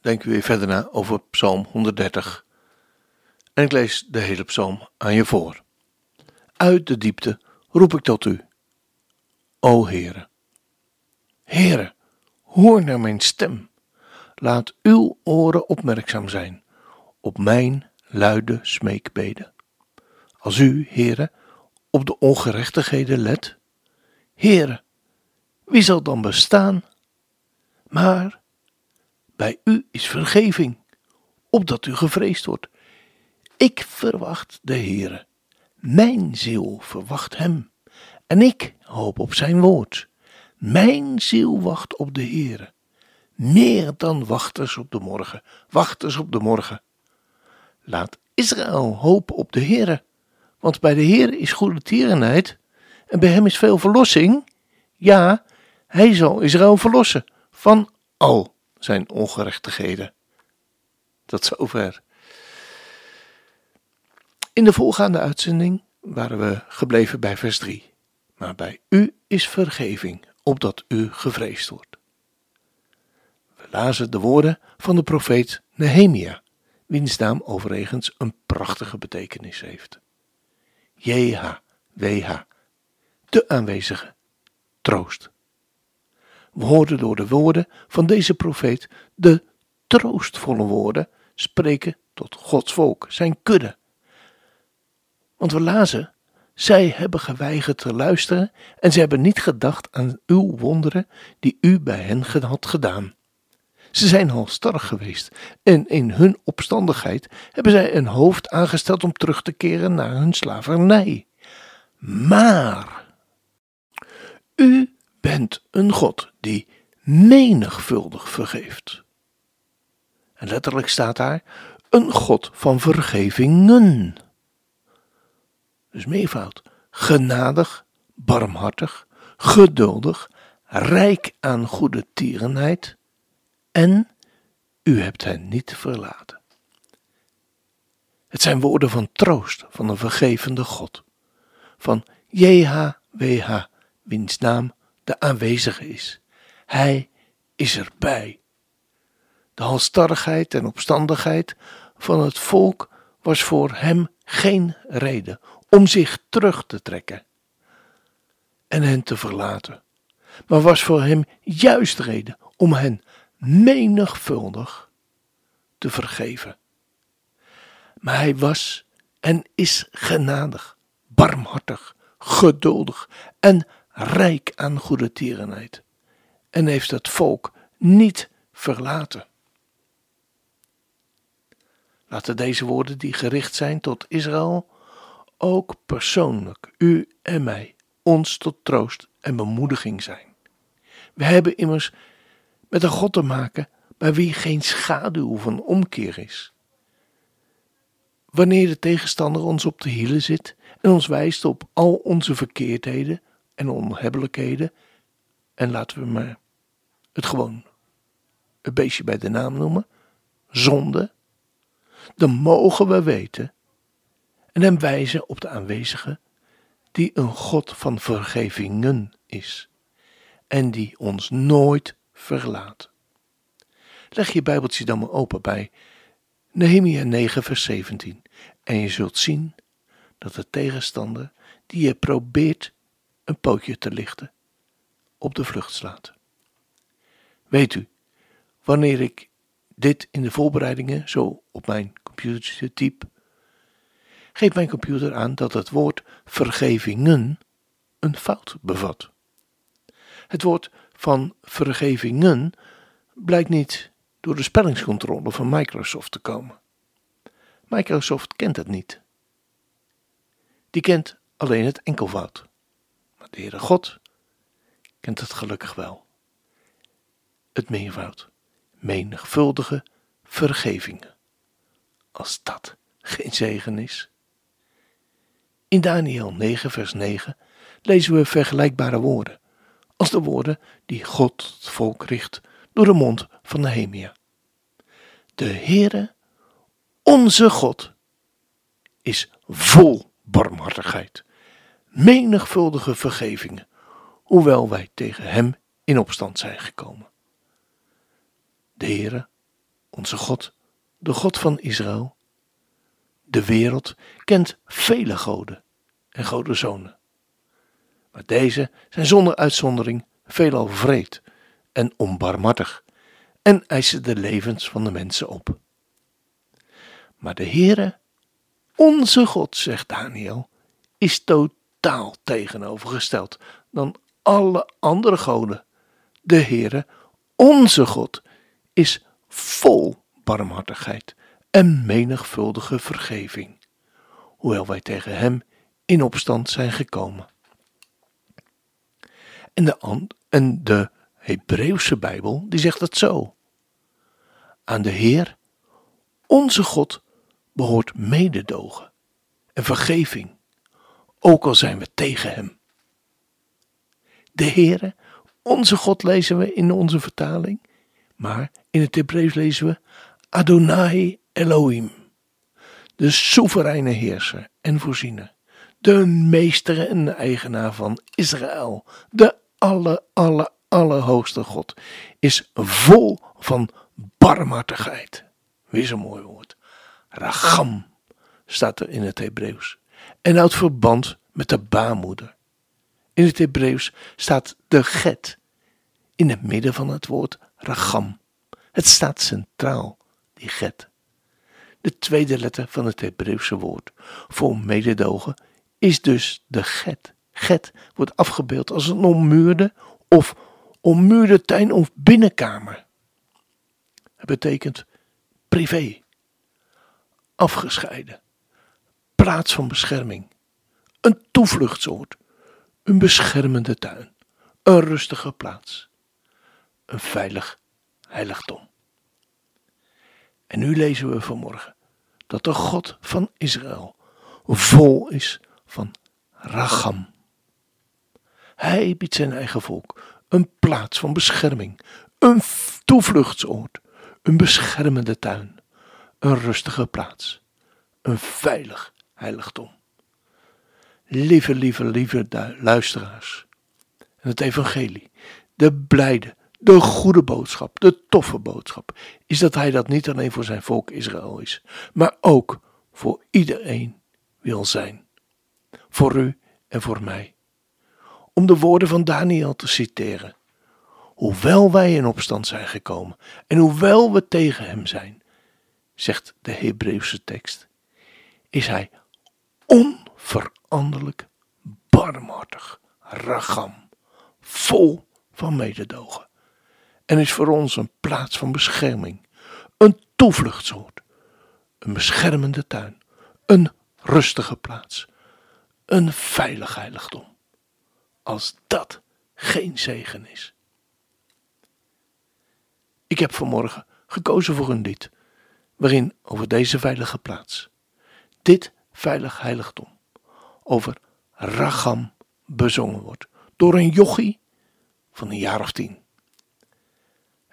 denken we weer verder na over Psalm 130. En ik lees de hele psalm aan je voor. Uit de diepte roep ik tot u. O Heere. Heere, hoor naar mijn stem. Laat uw oren opmerkzaam zijn op mijn luide smeekbeden. Als u, Heere, op de ongerechtigheden let, Heere, wie zal dan bestaan? Maar bij u is vergeving, opdat u gevreesd wordt. Ik verwacht de Heere. Mijn ziel verwacht hem. En ik hoop op zijn woord. Mijn ziel wacht op de Heere. Meer dan wachters op de morgen, wachters op de morgen. Laat Israël hopen op de Heere, want bij de Heere is goede tierenheid en bij hem is veel verlossing. Ja, hij zal Israël verlossen van al zijn ongerechtigheden. Tot zover. In de volgaande uitzending waren we gebleven bij vers 3. Maar bij u is vergeving, opdat u gevreesd wordt. We lazen de woorden van de profeet Nehemia, wiens naam overigens een prachtige betekenis heeft. JHWH, de aanwezige, troost. We hoorden door de woorden van deze profeet de troostvolle woorden spreken tot Gods volk, zijn kudde. Want we lazen, zij hebben geweigerd te luisteren en ze hebben niet gedacht aan uw wonderen die u bij hen had gedaan. Ze zijn halstarrig geweest en in hun opstandigheid hebben zij een hoofd aangesteld om terug te keren naar hun slavernij. Maar u bent een God die menigvuldig vergeeft. En letterlijk staat daar een God van vergevingen. Dus meervoud. Genadig, barmhartig, geduldig, rijk aan goede tierenheid en u hebt hen niet verlaten. Het zijn woorden van troost van een vergevende God, van JHWH, wiens naam de aanwezige is. Hij is erbij. De halstarrigheid en opstandigheid van het volk was voor hem geen reden om zich terug te trekken en hen te verlaten, maar was voor hem juist reden om hen menigvuldig te vergeven. Maar hij was en is genadig, barmhartig, geduldig en rijk aan goede tierenheid, en heeft het volk niet verlaten. Laten deze woorden die gericht zijn tot Israël ook persoonlijk, u en mij, ons tot troost en bemoediging zijn. We hebben immers met een God te maken bij wie geen schaduw van omkeer is. Wanneer de tegenstander ons op de hielen zit en ons wijst op al onze verkeerdheden, en onhebbelijkheden. En laten we maar het gewoon een beestje bij de naam noemen. Zonde. Dan mogen we weten en hem wijzen op de aanwezige die een God van vergevingen is en die ons nooit verlaat. Leg je Bijbeltje dan maar open bij Nehemia 9 vers 17 en je zult zien dat de tegenstander die je probeert een pootje te lichten, op de vlucht slaat. Weet u, wanneer ik dit in de voorbereidingen zo op mijn computertje typ, geeft mijn computer aan dat het woord vergevingen een fout bevat. Het woord van vergevingen blijkt niet door de spellingscontrole van Microsoft te komen. Microsoft kent het niet. Die kent alleen het enkelvoud. De Heere God kent het gelukkig wel. Het meervoud, menigvuldige vergevingen. als dat geen zegen is. In Daniel 9, vers 9 lezen we vergelijkbare woorden als de woorden die God het volk richt door de mond van Nehemia. De Heere, onze God, is vol barmhartigheid, menigvuldige vergevingen, hoewel wij tegen Hem in opstand zijn gekomen. De Heere, onze God, de God van Israël, de wereld kent vele goden en godenzonen. Maar deze zijn zonder uitzondering veelal vreed en onbarmhartig en eisen de levens van de mensen op. Maar de Heere, onze God, zegt Daniel, is totaal tegenovergesteld dan alle andere goden. De Heere, onze God, is vol barmhartigheid en menigvuldige vergeving, hoewel wij tegen Hem in opstand zijn gekomen. En de, de Hebreeuwse Bijbel die zegt het zo. Aan de Heer, onze God, behoort mededogen en vergeving, ook al zijn we tegen Hem. De Heere, onze God lezen we in onze vertaling, maar in het Hebreeuws lezen we Adonai Elohim, de soevereine heerser en voorziener, de meester en eigenaar van Israël, de alle, alle, allerhoogste God, is vol van barmhartigheid. Weer zo'n mooi woord. Racham staat er in het Hebreeuws en houdt verband met de baarmoeder. In het Hebreeuws staat de get in het midden van het woord racham. Het staat centraal, die get. De tweede letter van het Hebreeuwse woord voor mededogen is dus de get. Get wordt afgebeeld als een ommuurde of ommuurde tuin of binnenkamer. Het betekent privé, afgescheiden, plaats van bescherming, een toevluchtsoord, een beschermende tuin, een rustige plaats, een veilig heiligdom. En nu lezen we vanmorgen dat de God van Israël vol is van racham. Hij biedt zijn eigen volk een plaats van bescherming, een toevluchtsoord, een beschermende tuin, een rustige plaats, een veilig heiligdom. Lieve, lieve, lieve luisteraars. Het evangelie, de blijde, de goede boodschap, de toffe boodschap, is dat hij dat niet alleen voor zijn volk Israël is, maar ook voor iedereen wil zijn. Voor u en voor mij. Om de woorden van Daniel te citeren. Hoewel wij in opstand zijn gekomen en hoewel we tegen hem zijn, zegt de Hebreeuwse tekst, is hij onveranderlijk barmhartig, ragam, vol van mededogen en is voor ons een plaats van bescherming, een toevluchtsoord, een beschermende tuin, een rustige plaats, een veilig heiligdom. Als dat geen zegen is. Ik heb vanmorgen gekozen voor een lied waarin over deze veilige plaats, dit veilig heiligdom, over Racham bezongen wordt door een jochie van een jaar of tien.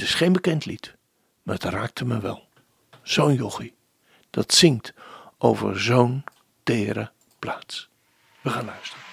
Het is geen bekend lied, maar het raakte me wel. Zo'n jochie, dat zingt over zo'n tere plaats. We gaan luisteren.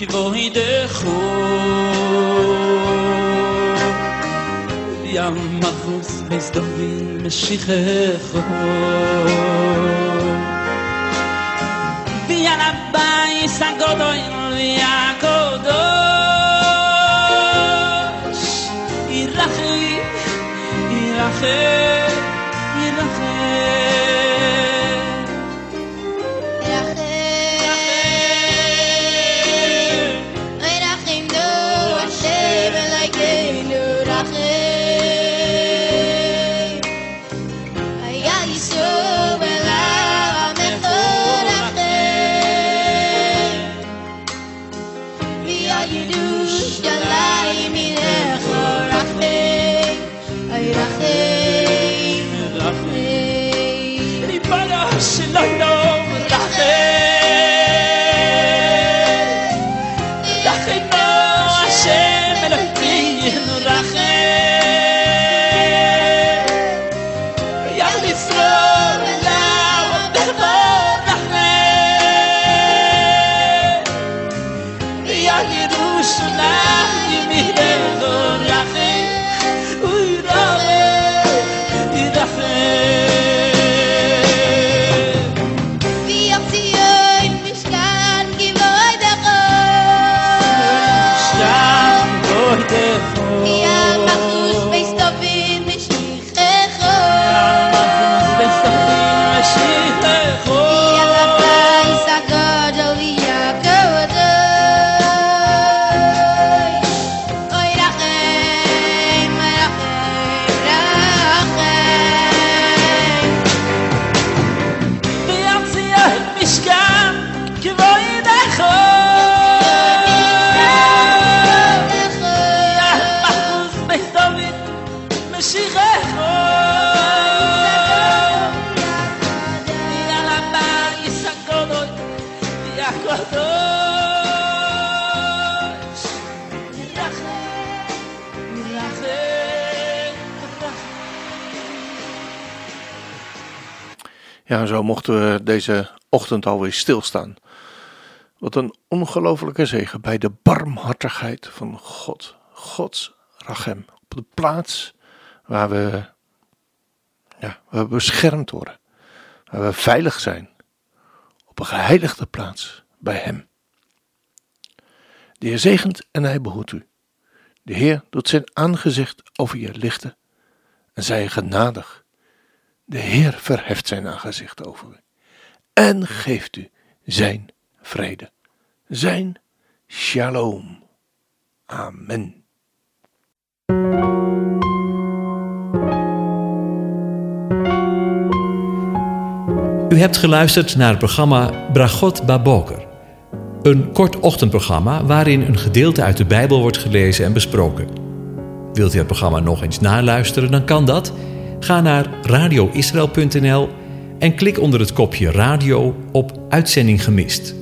ki bo ide khu ya mahus mes do vi mashikh khu vi ana ba isa nothing. Ja, zo mochten we deze ochtend alweer stilstaan. Wat een ongelofelijke zegen bij de barmhartigheid van God. Gods rachem. Op de plaats waar we, ja, waar we beschermd worden. Waar we veilig zijn. Op een geheiligde plaats bij Hem. De Heer zegent en Hij behoedt u. De Heer doet zijn aangezicht over je lichten en zij genadig. De Heer verheft zijn aangezicht over u en geeft u zijn vrede, zijn shalom. Amen. U hebt geluisterd naar het programma Bragot Baboker. Een kort ochtendprogramma waarin een gedeelte uit de Bijbel wordt gelezen en besproken. Wilt u het programma nog eens naluisteren, dan kan dat. Ga naar radioisrael.nl en klik onder het kopje radio op Uitzending gemist.